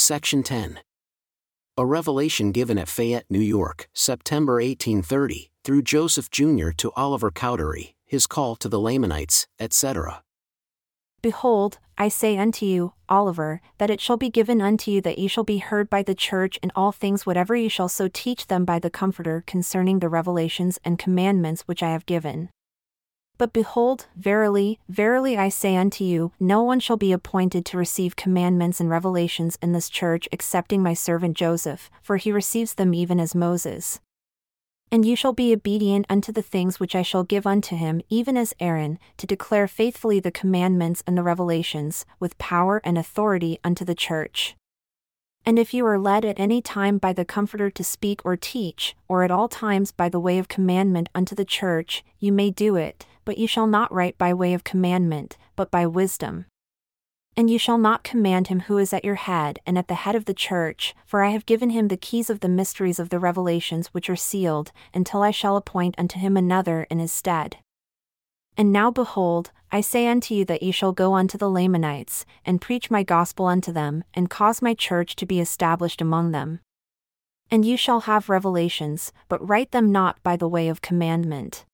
Section 10. A revelation given at Fayette, New York, September 1830, through Joseph Jr. to Oliver Cowdery, his call to the Lamanites, etc. Behold, I say unto you, Oliver, that it shall be given unto you that ye shall be heard by the church in all things whatever ye shall so teach them by the Comforter concerning the revelations and commandments which I have given. But behold, verily, verily I say unto you, no one shall be appointed to receive commandments and revelations in this church excepting my servant Joseph, for he receives them even as Moses. And you shall be obedient unto the things which I shall give unto him, even as Aaron, to declare faithfully the commandments and the revelations, with power and authority unto the church. And if you are led at any time by the Comforter to speak or teach, or at all times by the way of commandment unto the church, you may do it, but you shall not write by way of commandment, but by wisdom. And you shall not command him who is at your head and at the head of the church, for I have given him the keys of the mysteries of the revelations which are sealed, until I shall appoint unto him another in his stead. And now behold, I say unto you that ye shall go unto the Lamanites, and preach my gospel unto them, and cause my church to be established among them. And you shall have revelations, but write them not by the way of commandment.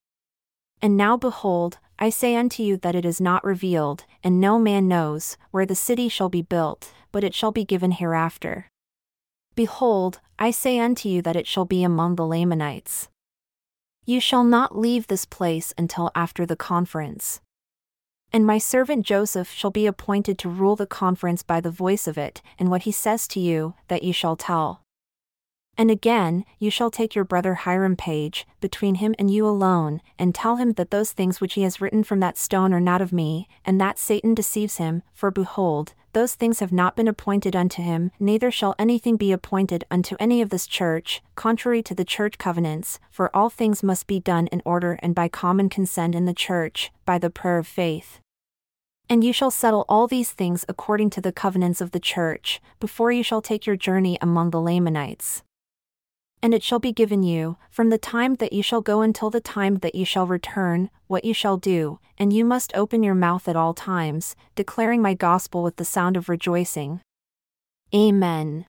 And now behold, I say unto you that it is not revealed, and no man knows, where the city shall be built, but it shall be given hereafter. Behold, I say unto you that it shall be among the Lamanites. You shall not leave this place until after the conference. And my servant Joseph shall be appointed to rule the conference by the voice of it, and what he says to you, that ye shall tell. And again, you shall take your brother Hiram Page, between him and you alone, and tell him that those things which he has written from that stone are not of me, and that Satan deceives him, for behold, those things have not been appointed unto him, neither shall anything be appointed unto any of this church, contrary to the church covenants, for all things must be done in order and by common consent in the church, by the prayer of faith. And you shall settle all these things according to the covenants of the church, before you shall take your journey among the Lamanites. And it shall be given you, from the time that ye shall go until the time that ye shall return, what ye shall do, and you must open your mouth at all times, declaring my gospel with the sound of rejoicing. Amen.